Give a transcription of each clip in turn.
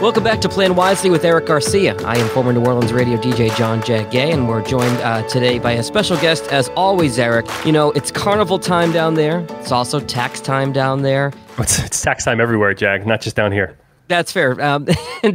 Welcome back to Plan Wisely with Eric Garcia. I am former New Orleans radio DJ John Jagay, and we're joined uh, today by a special guest, as always, Eric. You know, it's carnival time down there. It's also tax time down there. It's, it's tax time everywhere, Jag, not just down here. That's fair. Um,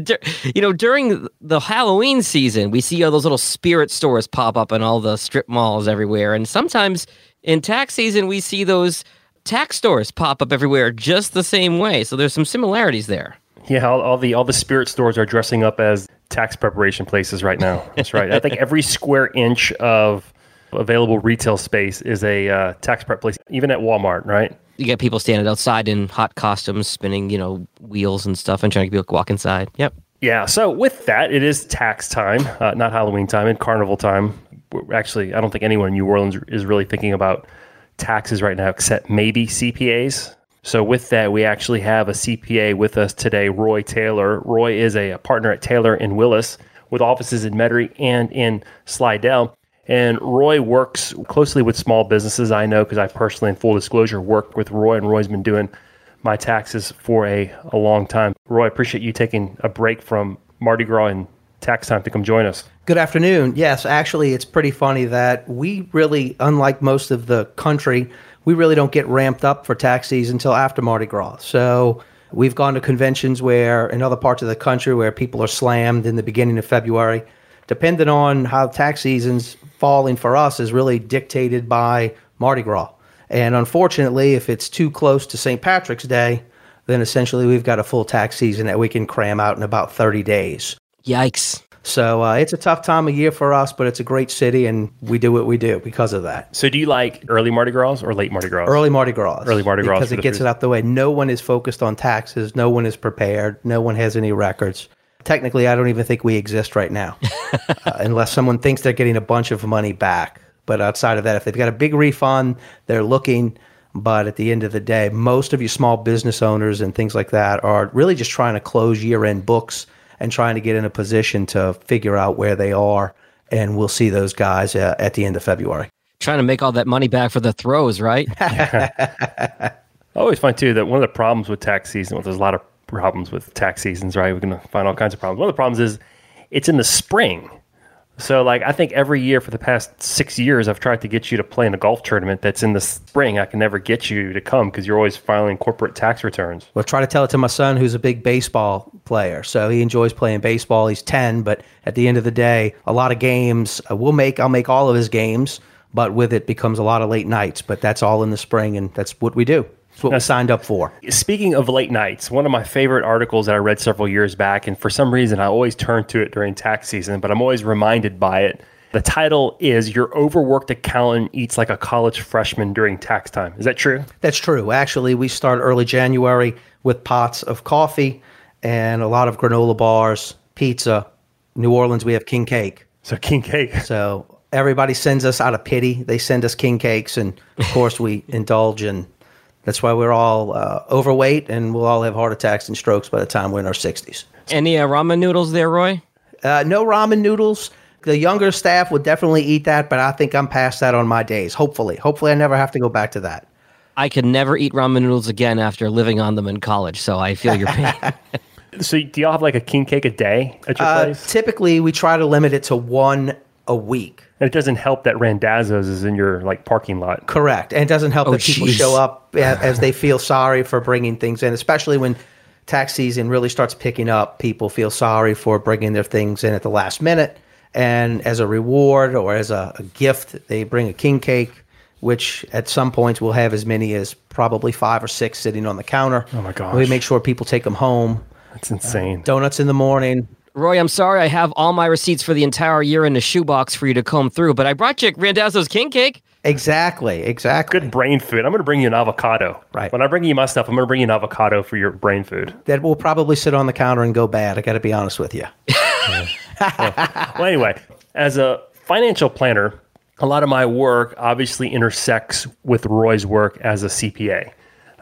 you know, during the Halloween season, we see all those little spirit stores pop up in all the strip malls everywhere. And sometimes in tax season, we see those tax stores pop up everywhere just the same way. So there's some similarities there. Yeah, all, all, the all the spirit stores are dressing up as tax preparation places right now. That's right. I think every square inch of available retail space is a uh, tax prep place, even at Walmart, right? You get people standing outside in hot costumes, spinning, you know, wheels and stuff, and trying to get people walk inside. Yep. Yeah. So with that, it is tax time, uh, not Halloween time, and carnival time. Actually, I don't think anyone in New Orleans is really thinking about taxes right now, except maybe CPAs. So, with that, we actually have a CPA with us today, Roy Taylor. Roy is a, a partner at Taylor and Willis with offices in Metairie and in Slidell. And Roy works closely with small businesses. I know because I personally, in full disclosure, work with Roy, and Roy's been doing my taxes for a, a long time. Roy, I appreciate you taking a break from Mardi Gras and tax time to come join us. Good afternoon. Yes, actually, it's pretty funny that we really, unlike most of the country, we really don't get ramped up for tax season until after Mardi Gras. So we've gone to conventions where in other parts of the country where people are slammed in the beginning of February. Depending on how tax season's falling for us is really dictated by Mardi Gras. And unfortunately, if it's too close to St. Patrick's Day, then essentially we've got a full tax season that we can cram out in about 30 days. Yikes. So uh, it's a tough time of year for us, but it's a great city, and we do what we do because of that. So, do you like early Mardi Gras or late Mardi Gras? Early Mardi Gras. Early Mardi Gras because it gets it out the way. No one is focused on taxes. No one is prepared. No one has any records. Technically, I don't even think we exist right now, uh, unless someone thinks they're getting a bunch of money back. But outside of that, if they've got a big refund, they're looking. But at the end of the day, most of you small business owners and things like that are really just trying to close year end books and trying to get in a position to figure out where they are. And we'll see those guys uh, at the end of February. Trying to make all that money back for the throws, right? I always find too that one of the problems with tax season, well, there's a lot of problems with tax seasons, right? We're going to find all kinds of problems. One of the problems is it's in the spring. So, like, I think every year for the past six years, I've tried to get you to play in a golf tournament that's in the spring. I can never get you to come because you're always filing corporate tax returns. Well, try to tell it to my son, who's a big baseball player. So he enjoys playing baseball. He's ten, but at the end of the day, a lot of games. Uh, we'll make. I'll make all of his games, but with it becomes a lot of late nights. But that's all in the spring, and that's what we do. That's what now, we signed up for. Speaking of late nights, one of my favorite articles that I read several years back, and for some reason I always turn to it during tax season, but I'm always reminded by it. The title is Your Overworked Accountant Eats Like a College Freshman During Tax Time. Is that true? That's true. Actually, we start early January with pots of coffee and a lot of granola bars, pizza. New Orleans, we have king cake. So, king cake. So, everybody sends us out of pity. They send us king cakes, and of course, we indulge in that's why we're all uh, overweight and we'll all have heart attacks and strokes by the time we're in our 60s. Any uh, ramen noodles there, Roy? Uh, no ramen noodles. The younger staff would definitely eat that, but I think I'm past that on my days. Hopefully. Hopefully, I never have to go back to that. I could never eat ramen noodles again after living on them in college, so I feel your pain. so, do y'all have like a king cake a day at your uh, place? Typically, we try to limit it to one a week. And it doesn't help that Randazzo's is in your like parking lot. Correct. And it doesn't help oh, that people show up as they feel sorry for bringing things in, especially when tax season really starts picking up. People feel sorry for bringing their things in at the last minute. And as a reward or as a, a gift, they bring a king cake, which at some points we'll have as many as probably five or six sitting on the counter. Oh my gosh. We make sure people take them home. That's insane. Uh, donuts in the morning, Roy, I'm sorry I have all my receipts for the entire year in a shoebox for you to comb through, but I brought you Randazzo's king cake. Exactly, exactly. Good brain food. I'm going to bring you an avocado. Right. When I bring you my stuff, I'm going to bring you an avocado for your brain food. That will probably sit on the counter and go bad. I got to be honest with you. well, well, anyway, as a financial planner, a lot of my work obviously intersects with Roy's work as a CPA.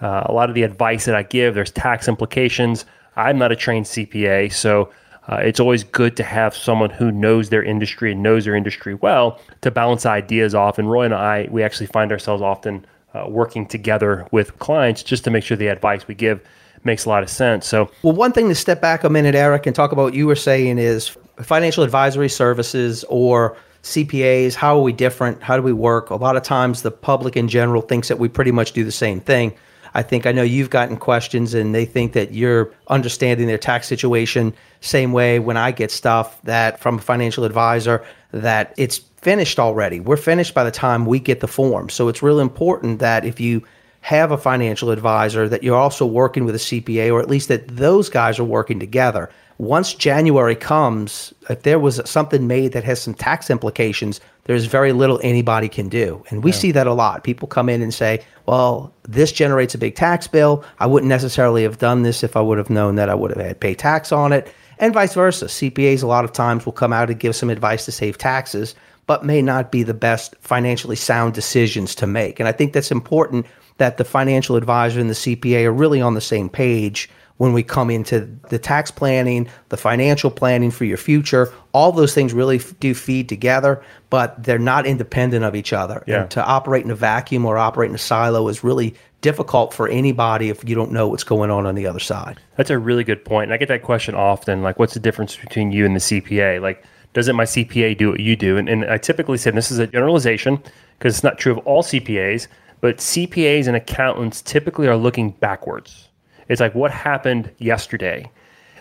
Uh, a lot of the advice that I give, there's tax implications. I'm not a trained CPA, so uh, it's always good to have someone who knows their industry and knows their industry well to bounce ideas off. And Roy and I, we actually find ourselves often uh, working together with clients just to make sure the advice we give makes a lot of sense. So, well, one thing to step back a minute, Eric, and talk about what you were saying is financial advisory services or CPAs. How are we different? How do we work? A lot of times, the public in general thinks that we pretty much do the same thing. I think I know you've gotten questions and they think that you're understanding their tax situation same way when I get stuff that from a financial advisor that it's finished already. We're finished by the time we get the form. So it's really important that if you have a financial advisor that you're also working with a CPA or at least that those guys are working together. Once January comes, if there was something made that has some tax implications, there's very little anybody can do. And we yeah. see that a lot. People come in and say, well, this generates a big tax bill. I wouldn't necessarily have done this if I would have known that I would have had to pay tax on it. And vice versa. CPAs a lot of times will come out and give some advice to save taxes, but may not be the best financially sound decisions to make. And I think that's important that the financial advisor and the CPA are really on the same page when we come into the tax planning, the financial planning for your future. All those things really f- do feed together, but they're not independent of each other. Yeah. And to operate in a vacuum or operate in a silo is really difficult for anybody if you don't know what's going on on the other side. That's a really good point. And I get that question often like, what's the difference between you and the CPA? Like, doesn't my CPA do what you do? And, and I typically say, this is a generalization because it's not true of all CPAs, but CPAs and accountants typically are looking backwards. It's like what happened yesterday,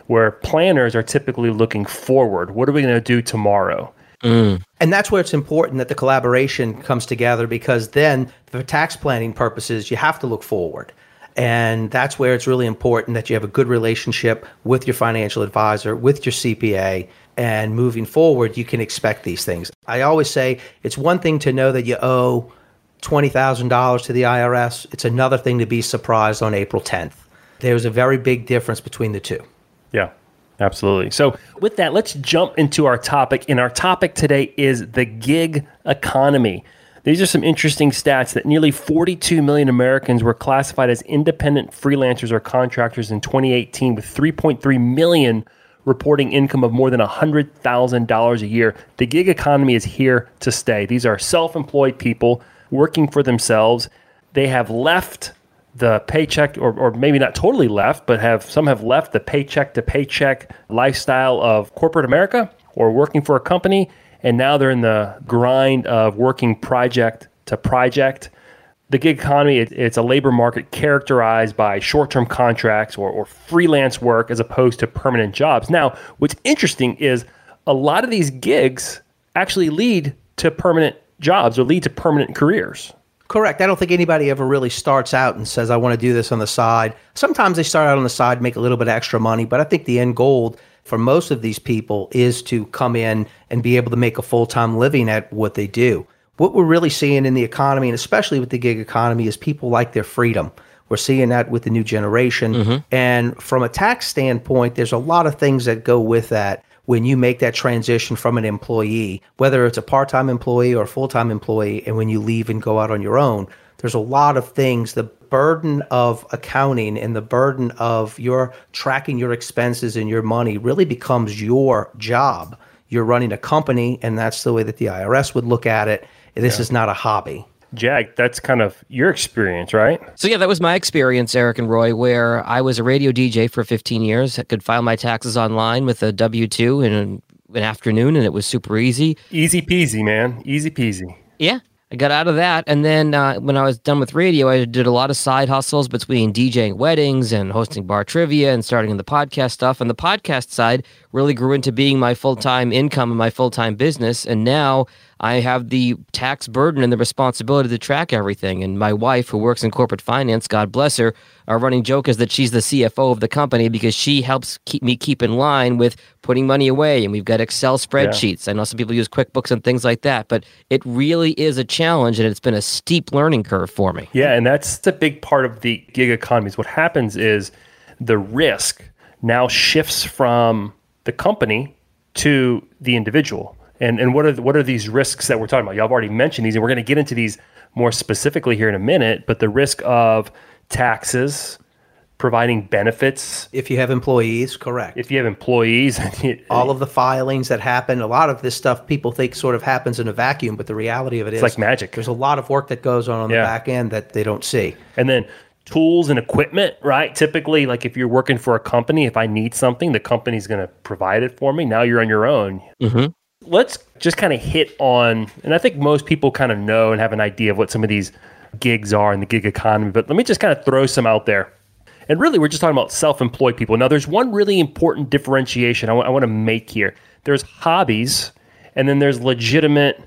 where planners are typically looking forward. What are we going to do tomorrow? Mm. And that's where it's important that the collaboration comes together because then, for tax planning purposes, you have to look forward. And that's where it's really important that you have a good relationship with your financial advisor, with your CPA, and moving forward, you can expect these things. I always say it's one thing to know that you owe $20,000 to the IRS, it's another thing to be surprised on April 10th. There's a very big difference between the two. Yeah, absolutely. So, with that, let's jump into our topic. And our topic today is the gig economy. These are some interesting stats that nearly 42 million Americans were classified as independent freelancers or contractors in 2018, with 3.3 million reporting income of more than $100,000 a year. The gig economy is here to stay. These are self employed people working for themselves. They have left the paycheck, or, or maybe not totally left, but have some have left the paycheck to paycheck lifestyle of corporate America or working for a company. And now they're in the grind of working project to project. The gig economy, it, it's a labor market characterized by short term contracts or, or freelance work as opposed to permanent jobs. Now, what's interesting is a lot of these gigs actually lead to permanent jobs or lead to permanent careers. Correct. I don't think anybody ever really starts out and says, I want to do this on the side. Sometimes they start out on the side, make a little bit extra money, but I think the end goal for most of these people is to come in and be able to make a full time living at what they do. What we're really seeing in the economy, and especially with the gig economy, is people like their freedom. We're seeing that with the new generation. Mm-hmm. And from a tax standpoint, there's a lot of things that go with that when you make that transition from an employee, whether it's a part time employee or full time employee, and when you leave and go out on your own, there's a lot of things. The burden of accounting and the burden of your tracking your expenses and your money really becomes your job. You're running a company, and that's the way that the IRS would look at it. This yeah. is not a hobby. Jag, that's kind of your experience, right? So yeah, that was my experience, Eric and Roy, where I was a radio DJ for 15 years. I could file my taxes online with a W two in an, an afternoon, and it was super easy. Easy peasy, man. Easy peasy. Yeah, I got out of that, and then uh, when I was done with radio, I did a lot of side hustles between DJing weddings and hosting bar trivia and starting in the podcast stuff. And the podcast side really grew into being my full time income and my full time business. And now I have the tax burden and the responsibility to track everything. And my wife, who works in corporate finance, God bless her, our running joke is that she's the CFO of the company because she helps keep me keep in line with putting money away. And we've got Excel spreadsheets. Yeah. I know some people use QuickBooks and things like that, but it really is a challenge and it's been a steep learning curve for me. Yeah, and that's the big part of the gig economies. What happens is the risk now shifts from the company to the individual. And and what are what are these risks that we're talking about? Y'all have already mentioned these, and we're going to get into these more specifically here in a minute. But the risk of taxes, providing benefits. If you have employees, correct. If you have employees, all of the filings that happen, a lot of this stuff people think sort of happens in a vacuum, but the reality of it it's is like magic. There's a lot of work that goes on on yeah. the back end that they don't see. And then tools and equipment, right? Typically, like if you're working for a company, if I need something, the company's going to provide it for me. Now you're on your own. Mm-hmm. Let's just kind of hit on, and I think most people kind of know and have an idea of what some of these gigs are in the gig economy, but let me just kind of throw some out there. And really, we're just talking about self employed people. Now, there's one really important differentiation I, w- I want to make here there's hobbies, and then there's legitimate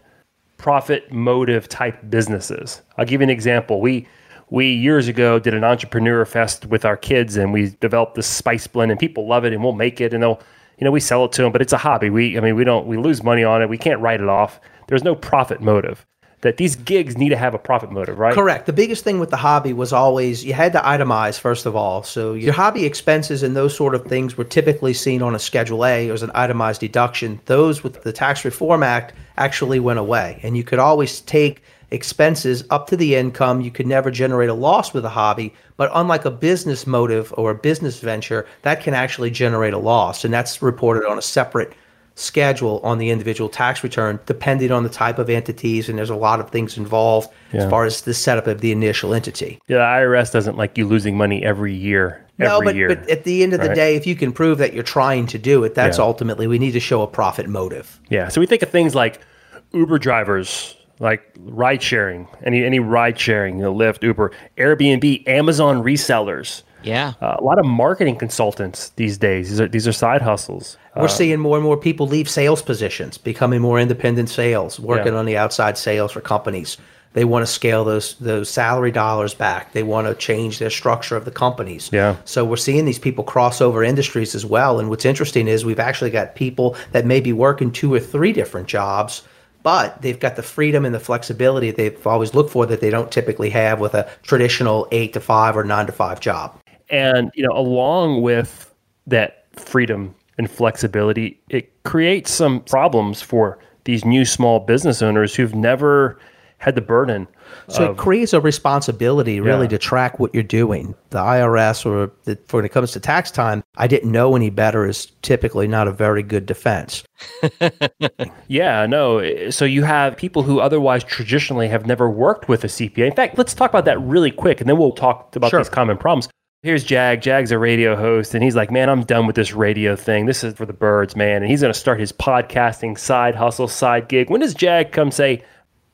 profit motive type businesses. I'll give you an example. We we years ago did an entrepreneur fest with our kids and we developed this spice blend and people love it and we'll make it and they'll you know we sell it to them but it's a hobby. We i mean we don't we lose money on it. We can't write it off. There's no profit motive. That these gigs need to have a profit motive right? Correct. The biggest thing with the hobby was always you had to itemize first of all. So your hobby expenses and those sort of things were typically seen on a Schedule A as an itemized deduction. Those with the Tax Reform Act actually went away, and you could always take expenses up to the income. You could never generate a loss with a hobby, but unlike a business motive or a business venture, that can actually generate a loss, and that's reported on a separate schedule on the individual tax return depending on the type of entities and there's a lot of things involved Yeah. as far as the setup of the initial entity yeah the irs doesn't like you losing money every year no every but, year but at the end of the right? day if you can prove that you're trying to do it that's Yeah. ultimately we need to show a profit motive Yeah. So we think of things like Uber drivers, like ride sharing, any any ride sharing, you know, Lyft, Uber, Airbnb, Amazon resellers. Yeah. Uh, a lot of marketing consultants these days. These are these are side hustles. we're seeing more and more people leave sales positions becoming more independent sales working Yeah. on the outside sales for companies they want to scale those those salary dollars back they want to change their structure of the companies Yeah. So we're seeing these people cross over industries as well. And what's interesting is we've actually got people that may be working two or three different jobs, but they've got the freedom and the flexibility they've always looked for that they don't typically have with a traditional eight to five or nine to five job. And you know, along with that freedom and flexibility, it creates some problems for these new small business owners who've never had the burden. So it um, creates a responsibility really Yeah. to track what you're doing. The IRS or the, when it comes to tax time, I didn't know any better is typically not a very good defense. Yeah, no. So you have people who otherwise traditionally have never worked with a CPA. In fact, let's talk about that really quick and then we'll talk about Sure. these common problems. Here's Jag. Jag's a radio host and he's like, man, I'm done with this radio thing. This is for the birds, man. And he's going to start his podcasting side hustle, side gig. When does Jag come say,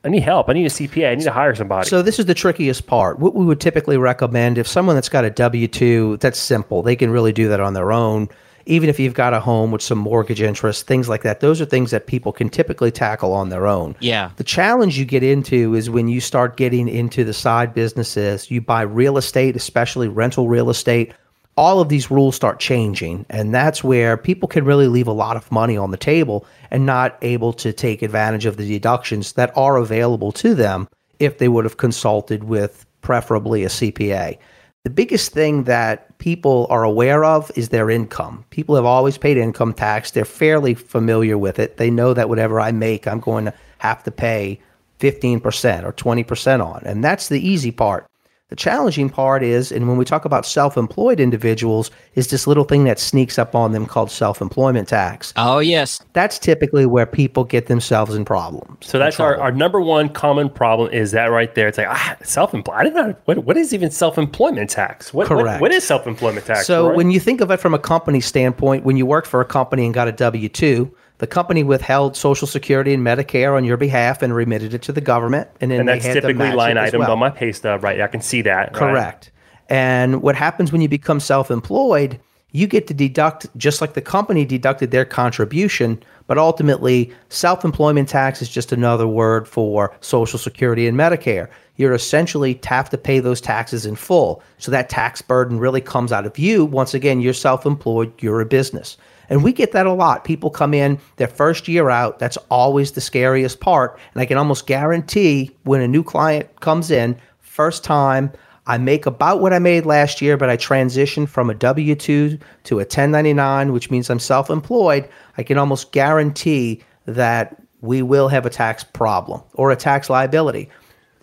I need help. I need a CPA. I need to hire somebody. So this is the trickiest part. What we would typically recommend if someone that's got a W two, that's simple. They can really do that on their own. Even if you've got a home with some mortgage interest, things like that. Those are things that people can typically tackle on their own. Yeah. The challenge you get into is when you start getting into the side businesses, you buy real estate, especially rental real estate. All of these rules start changing, and that's where people can really leave a lot of money on the table and not able to take advantage of the deductions that are available to them if they would have consulted with preferably a CPA. The biggest thing that people are aware of is their income. People have always paid income tax. They're fairly familiar with it. They know that whatever I make, I'm going to have to pay 15% or 20% on. And that's the easy part. The challenging part is, and when we talk about self employed individuals, is this little thing that sneaks up on them called self employment tax. Oh, yes. That's typically where people get themselves in problems. So that's our, our number one common problem is that right there. It's like ah, self-employed. I didn't know what, what is even self-employment tax. What, what- Correct. what is self-employment tax? So Roy? when you think of it from a company standpoint, when you worked for a company and got a W two, the company withheld Social Security and Medicare on your behalf and remitted it to the government, and then and they that's typically line it as items well. on my pay stub, right? I can see that. right? Correct. And what happens when you become self employed, you get to deduct just like the company deducted their contribution, but ultimately, self employment tax is just another word for Social Security and Medicare. You're essentially have to pay those taxes in full. So that tax burden really comes out of you. Once again, you're self employed, you're a business. And we get that a lot. People come in their first year out. That's always the scariest part. And I can almost guarantee when a new client comes in, first time, I make about what I made last year, but I transition from a W 2 to a 1099, which means I'm self employed. I can almost guarantee that we will have a tax problem or a tax liability.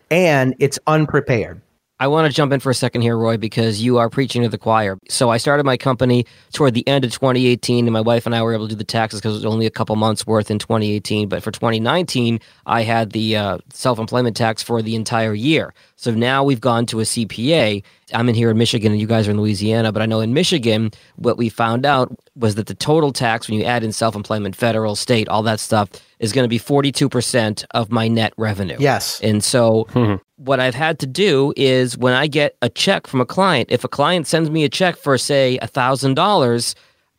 And it's unprepared. I want to jump in for a second here, Roy, because you are preaching to the choir. So I started my company toward the end of 2018, and my wife and I were able to do the taxes because it was only a couple months worth in 2018. But for 2019, I had the uh, self employment tax for the entire year. So now we've gone to a CPA. I'm in here in Michigan, and you guys are in Louisiana. But I know in Michigan, what we found out was that the total tax, when you add in self employment, federal, state, all that stuff, is going to be 42% of my net revenue. Yes. And so what I've had to do is when I get a check from a client, if a client sends me a check for say $1,000,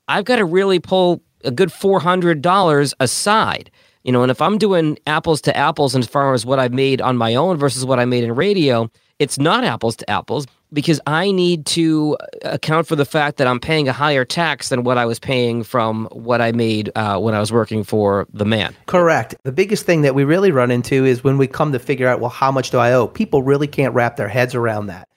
I've got to really pull a good $400 aside. You know, and if I'm doing apples to apples as far as what I've made on my own versus what I made in radio, it's not apples to apples because I need to account for the fact that I'm paying a higher tax than what I was paying from what I made uh, when I was working for the man. Correct. The biggest thing that we really run into is when we come to figure out, well, how much do I owe? People really can't wrap their heads around that.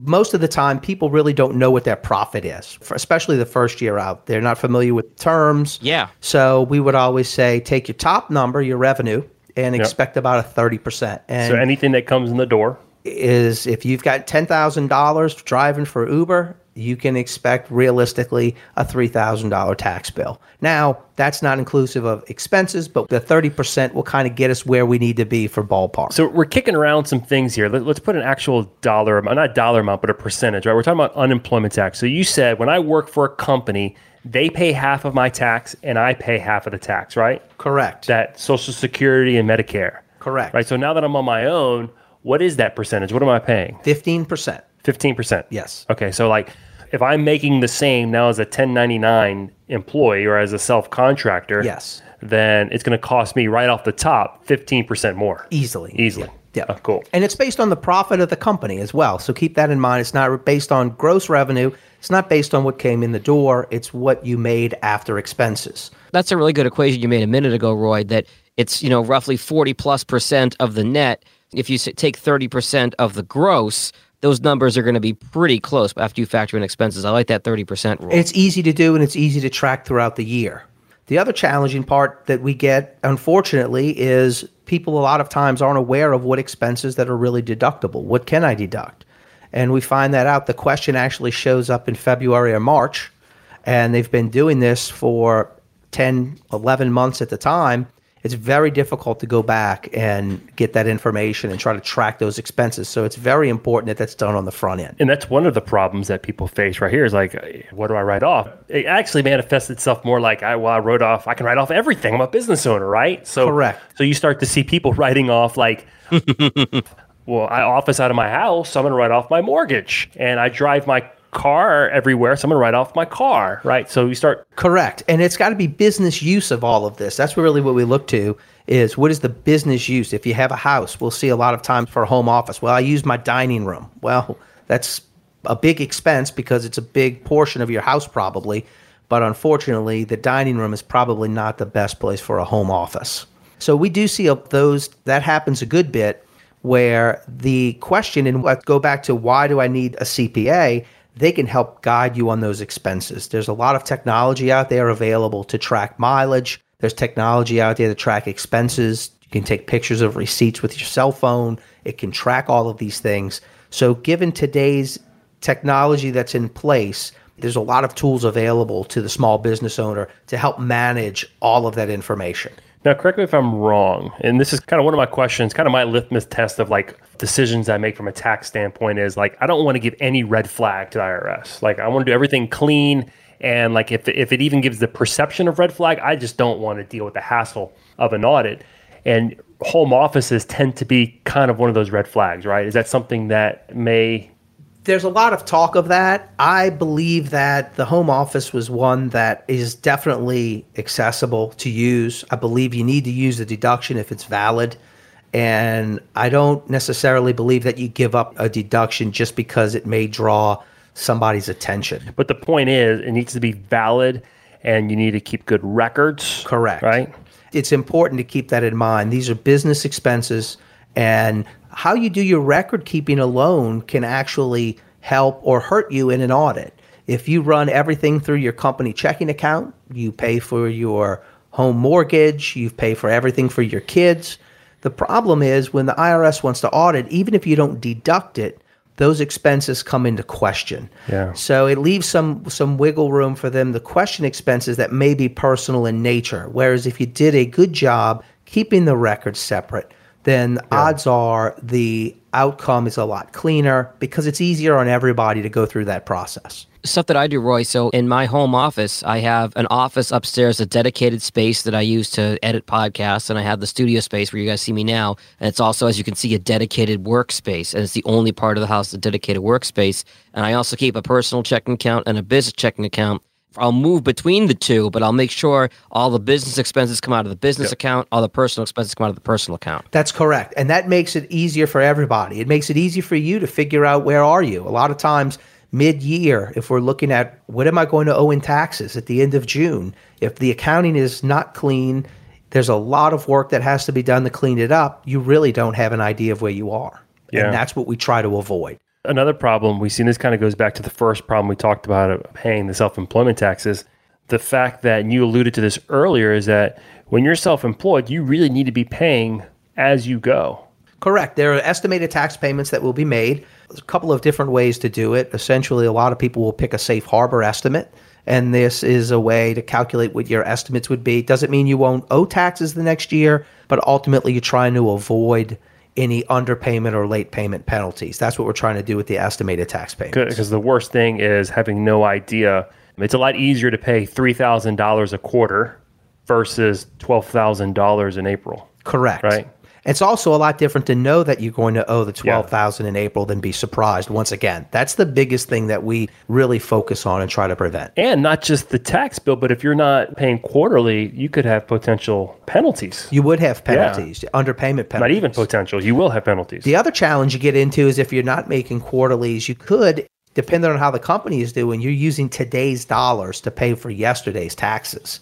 Most of the time, people really don't know what their profit is, for especially the first year out. They're not familiar with terms. Yeah. So we would always say, take your top number, your revenue, and expect about a 30%. And So anything that comes in the door, is if you've got $10,000 driving for Uber, you can expect realistically a $3,000 tax bill. Now, that's not inclusive of expenses, but the 30% will kind of get us where we need to be for ballpark. So we're kicking around some things here. Let, us put an actual dollar amount, not dollar amount, but a percentage, right? We're talking about unemployment tax. So you said when I work for a company, they pay half of my tax and I pay half of the tax, right? Correct. That Social Security and Medicare. Correct. Right. So now that I'm on my own, what is that percentage? What am I paying? 15%. 15%. Yes. Okay. So like if I'm making the same now as a 1099 employee or as a self contractor, Yes. then it's going to cost me right off the top 15% more. Easily. Easily. Yeah. Oh, cool. And it's based on the profit of the company as well. So keep that in mind. It's not based on gross revenue. It's not based on what came in the door. It's what you made after expenses. That's a really good equation you made a minute ago, Roy, that it's, you know, roughly 40 plus percent of the net. If you take 30% of the gross, those numbers are going to be pretty close after you factor in expenses. I like that 30% rule. It's easy to do and it's easy to track throughout the year. The other challenging part that we get, unfortunately, is people a lot of times aren't aware of what expenses that are really deductible. What can I deduct? And we find that out. The question actually shows up in February or March, and they've been doing this for 10, 11 months at the time. It's very difficult to go back and get that information and try to track those expenses. So it's very important that that's done on the front end. And that's one of the problems that people face right here is like, what do I write off? It actually manifests itself more like, I, well, I wrote off, I can write off everything. I'm a business owner, right? So, Correct. So you start to see people writing off like, well, I office out of my house, so I'm going to write off my mortgage. And I drive my car everywhere, so I'm going to write off my car, right? So you start, Correct. And it's got to be business use of all of this. That's really what we look to is what is the business use? If you have a house, we'll see a lot of times for a home office. Well, I use my dining room. Well, that's a big expense because it's a big portion of your house probably. But unfortunately, the dining room is probably not the best place for a home office. So we do see those that happens a good bit where the question and what go back to why do I need a CPA? They can help guide you on those expenses. There's a lot of technology out there available to track mileage. There's technology out there to track expenses. You can take pictures of receipts with your cell phone. It can track all of these things. So given today's technology that's in place, there's a lot of tools available to the small business owner to help manage all of that information. Now correct me if I'm wrong. And this is kind of one of my questions, kind of my litmus test of like decisions I make from a tax standpoint is like, I don't want to give any red flag to the IRS. Like, I want to do everything clean. And like, if, if it even gives the perception of red flag, I just don't want to deal with the hassle of an audit. And home offices tend to be kind of one of those red flags, right? Is that something that may there's a lot of talk of that. I believe that the home office was one that is definitely accessible to use. I believe you need to use the deduction if it's valid. And I don't necessarily believe that you give up a deduction just because it may draw somebody's attention. But the point is, it needs to be valid, and you need to keep good records. Correct. Right. It's important to keep that in mind. These are business expenses, and how you do your record keeping alone can actually help or hurt you in an audit. If you run everything through your company checking account, you pay for your home mortgage, you pay for everything for your kids. The problem is when the IRS wants to audit, even if you don't deduct it, those expenses come into question. Yeah. So it leaves some some wiggle room for them to question expenses that may be personal in nature. Whereas if you did a good job keeping the records separate, then odds are the outcome is a lot cleaner because it's easier on everybody to go through that process. Stuff that I do, Roy. So in my home office, I have an office upstairs, a dedicated space that I use to edit podcasts, and I have the studio space where you guys see me now. And it's also, as you can see, a dedicated workspace, and it's the only part of the house, a dedicated workspace. And I also keep a personal checking account and a business checking account. I'll move between the two, but I'll make sure all the business expenses come out of the business account, all the personal expenses come out of the personal account. That's correct. And that makes it easier for everybody. It makes it easy for you to figure out where are you. A lot of times mid-year if we're looking at what am I going to owe in taxes at the end of June, if the accounting is not clean, there's a lot of work that has to be done to clean it up. You really don't have an idea of where you are. Yeah. And that's what we try to avoid. Another problem we've seen this kind of goes back to the first problem we talked about of paying the self employment taxes. The fact that, you alluded to this earlier, is that when you're self employed, you really need to be paying as you go. Correct. There are estimated tax payments that will be made. There's a couple of different ways to do it. Essentially, a lot of people will pick a safe harbor estimate, and this is a way to calculate what your estimates would be. Doesn't mean you won't owe taxes the next year, but ultimately you're trying to avoid any underpayment or late payment penalties. That's what we're trying to do with the estimated tax payments. Because the worst thing is having no idea. It's a lot easier to pay $3,000 a quarter versus $12,000 in April. Correct. Right. It's also a lot different to know that you're going to owe the twelve thousand in April than be surprised once again. That's the biggest thing that we really focus on and try to prevent. And not just the tax bill, but if you're not paying quarterly, you could have potential penalties. You would have penalties, underpayment penalties. Not even potential, you will have penalties. The other challenge you get into is if you're not making quarterlies, you could, depending on how the company is doing, you're using today's dollars to pay for yesterday's taxes.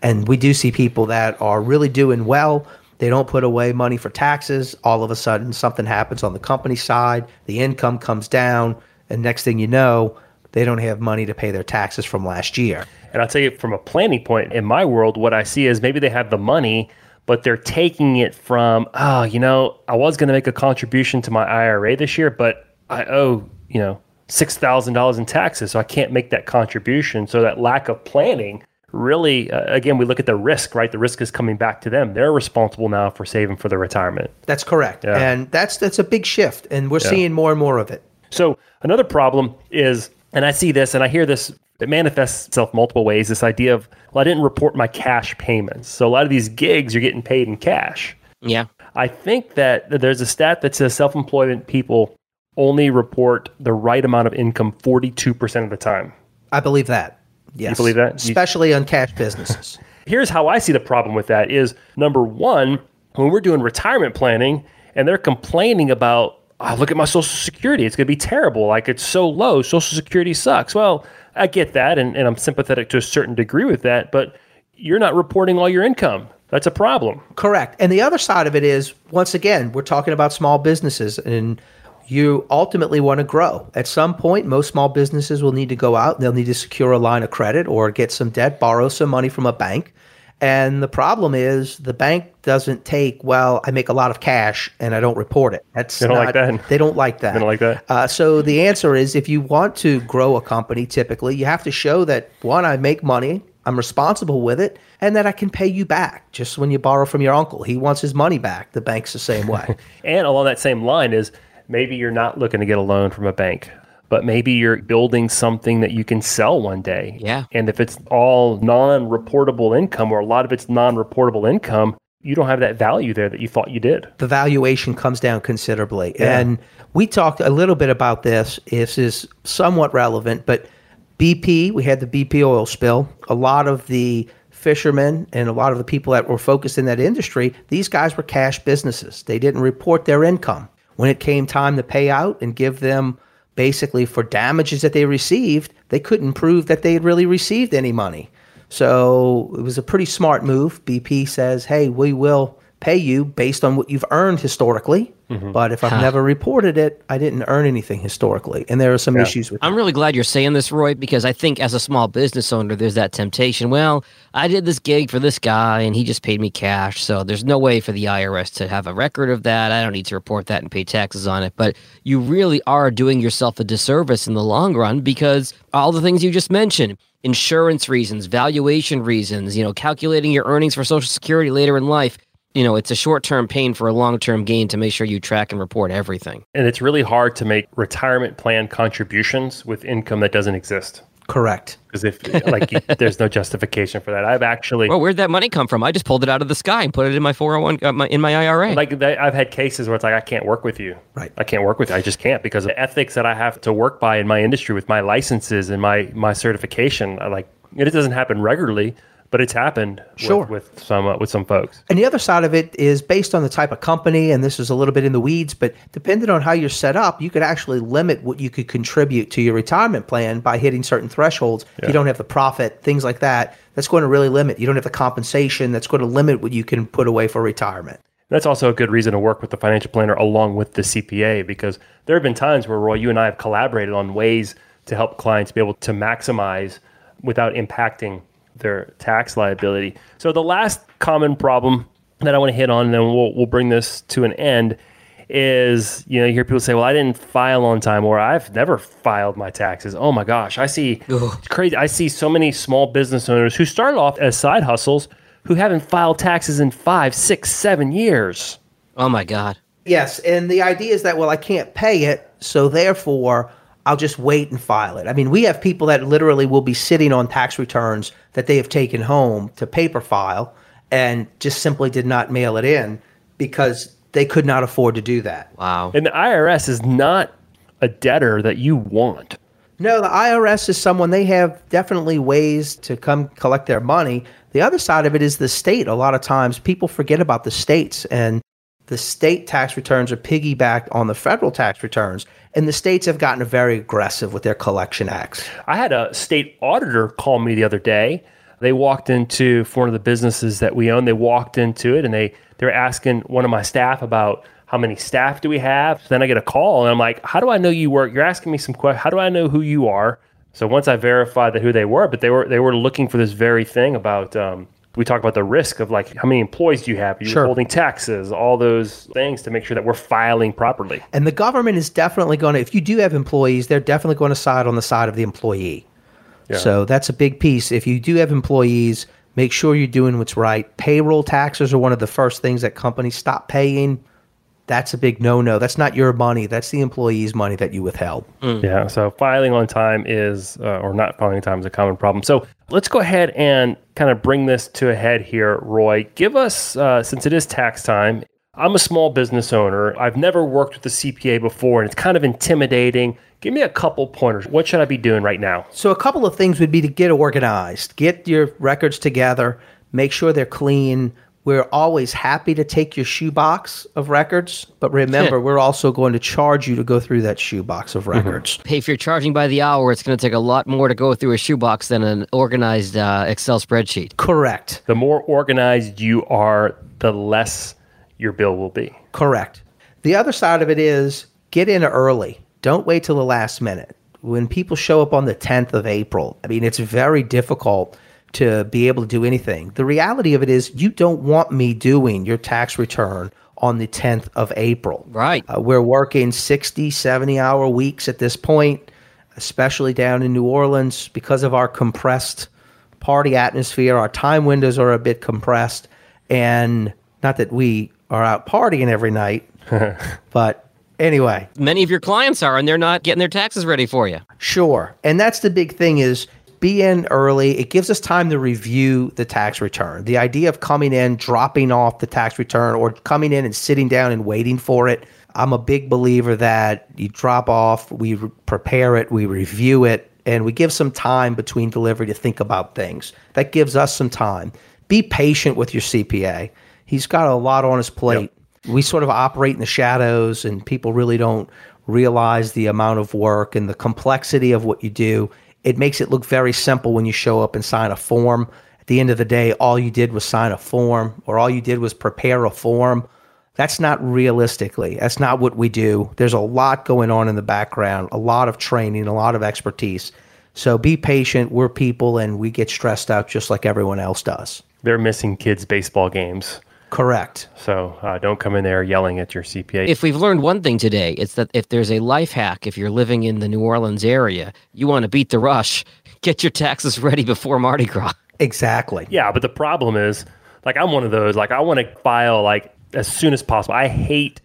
And we do see people that are really doing well. They don't put away money for taxes. All of a sudden, something happens on the company side. The income comes down. And next thing you know, they don't have money to pay their taxes from last year. And I'll tell you from a planning point, in my world, what I see is maybe they have the money, but they're taking it from, oh, you know, I was going to make a contribution to my IRA this year, but I owe, you know, $6,000 in taxes. So I can't make that contribution. So that lack of planning really, uh, again, we look at the risk, right? The risk is coming back to them. They're responsible now for saving for their retirement. That's correct. Yeah. And that's that's a big shift. And we're seeing more and more of it. So another problem is, and I see this and I hear this, it manifests itself multiple ways. This idea of, well, I didn't report my cash payments. So a lot of these gigs, you're getting paid in cash. Yeah. I think that there's a stat that says self-employment people only report the right amount of income 42% of the time. I believe that. Yes. believe that? You- Especially on cash businesses. Here's how I see the problem with that is number one, when we're doing retirement planning and they're complaining about, oh, look at my social security, it's going to be terrible. Like it's so low. Social security sucks. Well, I get that. And, and I'm sympathetic to a certain degree with that, but you're not reporting all your income. That's a problem. Correct. And the other side of it is, once again, we're talking about small businesses and you ultimately want to grow. At some point, most small businesses will need to go out they'll need to secure a line of credit or get some debt, borrow some money from a bank. And the problem is the bank doesn't take, well, I make a lot of cash and I don't report it. That's They don't not, like that. They don't like that. They don't like that. Uh, so the answer is if you want to grow a company, typically, you have to show that one, I make money, I'm responsible with it, and that I can pay you back. Just when you borrow from your uncle, he wants his money back. The bank's the same way. And along that same line is maybe you're not looking to get a loan from a bank, but maybe you're building something that you can sell one day. Yeah. And if it's all non reportable income or a lot of it's non reportable income, you don't have that value there that you thought you did. the valuation comes down considerably. Yeah. And we talked a little bit about this. This is somewhat relevant, but BP, we had the BP oil spill. A lot of the fishermen and a lot of the people that were focused in that industry, these guys were cash businesses. They didn't report their income. When it came time to pay out and give them basically for damages that they received, they couldn't prove that they had really received any money. So it was a pretty smart move. BP says, hey, we will pay you based on what you've earned historically. Mm-hmm. But if I've never reported it, I didn't earn anything historically. And there are some issues with I'm really glad you're saying this, Roy, because I think as a small business owner, there's that temptation. Well, I did this gig for this guy and he just paid me cash. So there's no way for the IRS to have a record of that. I don't need to report that and pay taxes on it. But you really are doing yourself a disservice in the long run because all the things you just mentioned insurance reasons, valuation reasons, you know, calculating your earnings for Social Security later in life you know, it's a short term pain for a long term gain to make sure you track and report everything. And it's really hard to make retirement plan contributions with income that doesn't exist. Correct. Because if like you, there's no justification for that, I've actually well, where'd that money come from? I just pulled it out of the sky and put it in my 401 uh, my, in my IRA. Like they, I've had cases where it's like I can't work with you. Right. I can't work with you. I just can't because of the ethics that I have to work by in my industry with my licenses and my my certification. I like it doesn't happen regularly, but it's happened sure. with, with some uh, with some folks. And the other side of it is based on the type of company, and this is a little bit in the weeds, but depending on how you're set up, you could actually limit what you could contribute to your retirement plan by hitting certain thresholds. Yeah. If you don't have the profit, things like that, that's going to really limit. You don't have the compensation, that's going to limit what you can put away for retirement. That's also a good reason to work with the financial planner along with the CPA because there have been times where Roy, you and I have collaborated on ways to help clients be able to maximize without impacting their tax liability. So the last common problem that I want to hit on, and then we'll we'll bring this to an end, is you know you hear people say, "Well, I didn't file on time," or "I've never filed my taxes." Oh my gosh, I see it's crazy. I see so many small business owners who started off as side hustles who haven't filed taxes in five, six, seven years. Oh my god. Yes, and the idea is that well, I can't pay it, so therefore I'll just wait and file it. I mean, we have people that literally will be sitting on tax returns that they have taken home to paper file and just simply did not mail it in because they could not afford to do that. Wow. And the IRS is not a debtor that you want. No, the IRS is someone they have definitely ways to come collect their money. The other side of it is the state. A lot of times people forget about the states and the state tax returns are piggybacked on the federal tax returns, and the states have gotten very aggressive with their collection acts. I had a state auditor call me the other day. They walked into for one of the businesses that we own. They walked into it and they they were asking one of my staff about how many staff do we have. Then I get a call and I'm like, how do I know you work? You're asking me some questions. How do I know who you are? So once I verified that who they were, but they were they were looking for this very thing about um, we talk about the risk of like how many employees do you have? Are you sure. holding taxes? All those things to make sure that we're filing properly. And the government is definitely going to, if you do have employees, they're definitely going to side on the side of the employee. Yeah. So that's a big piece. If you do have employees, make sure you're doing what's right. Payroll taxes are one of the first things that companies stop paying that's a big no no. That's not your money. That's the employee's money that you withheld. Mm. Yeah. So filing on time is, uh, or not filing on time is a common problem. So let's go ahead and kind of bring this to a head here, Roy. Give us, uh, since it is tax time, I'm a small business owner. I've never worked with a CPA before, and it's kind of intimidating. Give me a couple pointers. What should I be doing right now? So, a couple of things would be to get organized, get your records together, make sure they're clean we're always happy to take your shoebox of records, but remember, we're also going to charge you to go through that shoebox of mm-hmm. records. Hey, if you're charging by the hour, it's going to take a lot more to go through a shoebox than an organized uh, Excel spreadsheet. Correct. The more organized you are, the less your bill will be. Correct. The other side of it is get in early. Don't wait till the last minute. When people show up on the 10th of April, I mean, it's very difficult to be able to do anything. The reality of it is, you don't want me doing your tax return on the 10th of April. Right. Uh, we're working 60, 70 hour weeks at this point, especially down in New Orleans because of our compressed party atmosphere. Our time windows are a bit compressed. And not that we are out partying every night, but anyway. Many of your clients are, and they're not getting their taxes ready for you. Sure. And that's the big thing is be in early. It gives us time to review the tax return. The idea of coming in, dropping off the tax return, or coming in and sitting down and waiting for it. I'm a big believer that you drop off, we re- prepare it, we review it, and we give some time between delivery to think about things. That gives us some time. Be patient with your CPA. He's got a lot on his plate. Yep. We sort of operate in the shadows, and people really don't realize the amount of work and the complexity of what you do it makes it look very simple when you show up and sign a form. At the end of the day, all you did was sign a form or all you did was prepare a form. That's not realistically. That's not what we do. There's a lot going on in the background, a lot of training, a lot of expertise. So be patient. We're people and we get stressed out just like everyone else does. They're missing kids' baseball games. Correct. So uh, don't come in there yelling at your CPA. If we've learned one thing today, it's that if there's a life hack, if you're living in the New Orleans area, you want to beat the rush, get your taxes ready before Mardi Gras. Exactly. Yeah, but the problem is, like, I'm one of those. Like, I want to file like as soon as possible. I hate,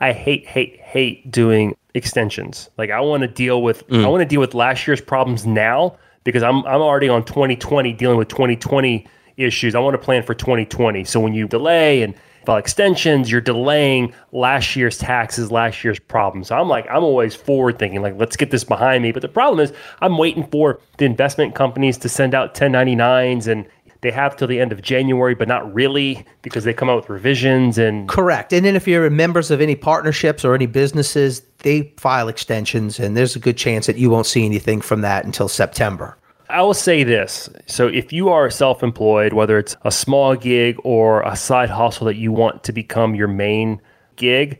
I hate, hate, hate doing extensions. Like, I want to deal with, I want to deal with last year's problems now because I'm I'm already on 2020 dealing with 2020 issues. I want to plan for 2020. So when you delay and file extensions, you're delaying last year's taxes, last year's problems. So I'm like, I'm always forward thinking, like, let's get this behind me. But the problem is, I'm waiting for the investment companies to send out 1099s and they have till the end of January, but not really because they come out with revisions and Correct. And then if you're members of any partnerships or any businesses, they file extensions, and there's a good chance that you won't see anything from that until September. I will say this. So if you are self employed, whether it's a small gig or a side hustle that you want to become your main gig,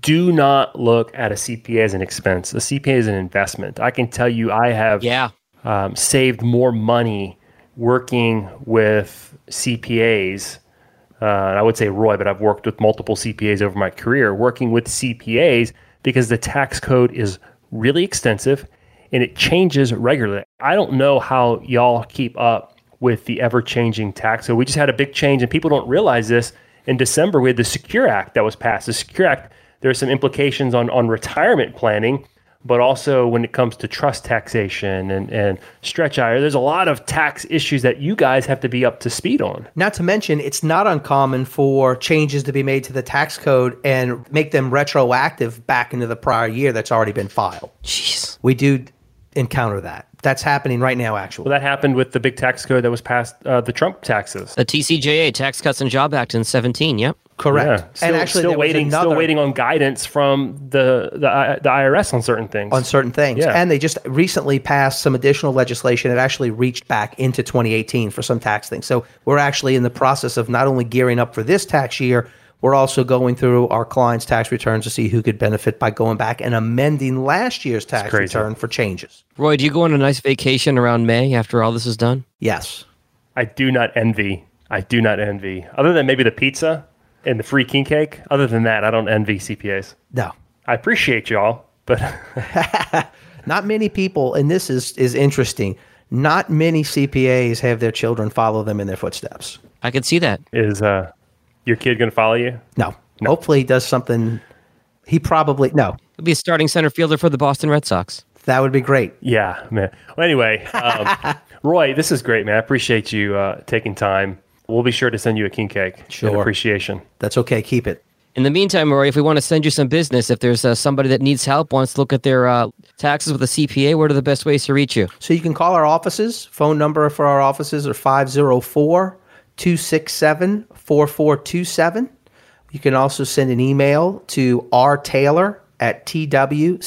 do not look at a CPA as an expense. A CPA is an investment. I can tell you, I have Yeah. um, saved more money working with CPAs. Uh, I would say Roy, but I've worked with multiple CPAs over my career, working with CPAs because the tax code is really extensive and it changes regularly. I don't know how y'all keep up with the ever changing tax So We just had a big change, and people don't realize this. In December, we had the Secure Act that was passed. The Secure Act, there are some implications on, on retirement planning, but also when it comes to trust taxation and, and stretch IRA, there's a lot of tax issues that you guys have to be up to speed on. Not to mention, it's not uncommon for changes to be made to the tax code and make them retroactive back into the prior year that's already been filed. Jeez. We do encounter that. That's happening right now, actually. Well, that happened with the big tax code that was passed, uh, the Trump taxes. The TCJA, Tax Cuts and Job Act in 17. Yep. Correct. Yeah, still, and actually, still there was waiting, still waiting on guidance from the the, the IRS on certain things. on certain things. Yeah. And they just recently passed some additional legislation that actually reached back into 2018 for some tax things. So we're actually in the process of not only gearing up for this tax year, we're also going through our clients' tax returns to see who could benefit by going back and amending last year's tax return for changes. Roy, do you go on a nice vacation around May after all this is done? Yes. I do not envy. I do not envy. Other than maybe the pizza and the free king cake. Other than that, I don't envy CPAs. No. I appreciate y'all, but Not many people, and this is, is interesting, not many CPAs have their children follow them in their footsteps. I could see that. is uh, your kid going to follow you? No. Hopefully he does something. He probably, no. He'll be a starting center fielder for the Boston Red Sox. That would be great. Yeah, man. Well, anyway, um, Roy, this is great, man. I appreciate you uh, taking time. We'll be sure to send you a king cake. in Sure. appreciation. That's okay. Keep it. In the meantime, Roy, if we want to send you some business, if there's uh, somebody that needs help, wants to look at their uh, taxes with a CPA, what are the best ways to reach you? So you can call our offices. Phone number for our offices are 504 267 4427. You can also send an email to rtaylor at twcpas.net,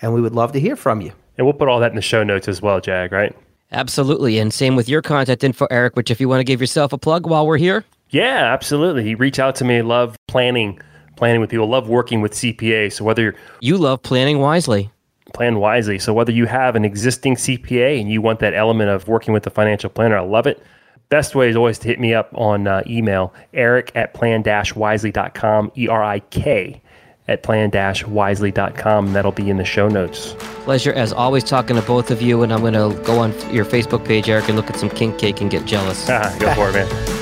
and we would love to hear from you. And we'll put all that in the show notes as well, Jag, right? Absolutely. And same with your contact info, Eric, which if you want to give yourself a plug while we're here, Yeah, absolutely. He reach out to me. Love planning, planning with people. Love working with CPA. So whether you're you love planning wisely. Plan wisely. So whether you have an existing CPA and you want that element of working with the financial planner, I love it. Best way is always to hit me up on uh, email, eric at plan-wisely.com, E-R-I-K at plan-wisely.com, and that'll be in the show notes. Pleasure as always talking to both of you. And I'm going to go on your Facebook page, Eric, and look at some king cake and get jealous. Go for it, man.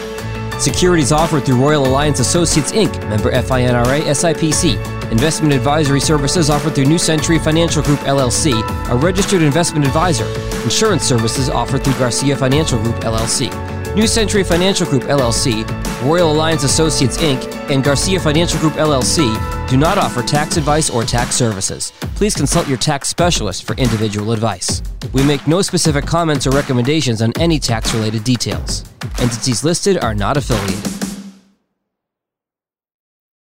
Securities offered through Royal Alliance Associates Inc., member FINRA SIPC. Investment advisory services offered through New Century Financial Group LLC, a registered investment advisor. Insurance services offered through Garcia Financial Group LLC. New Century Financial Group LLC, Royal Alliance Associates Inc., and Garcia Financial Group LLC do not offer tax advice or tax services. Please consult your tax specialist for individual advice. We make no specific comments or recommendations on any tax related details. Entities listed are not affiliated.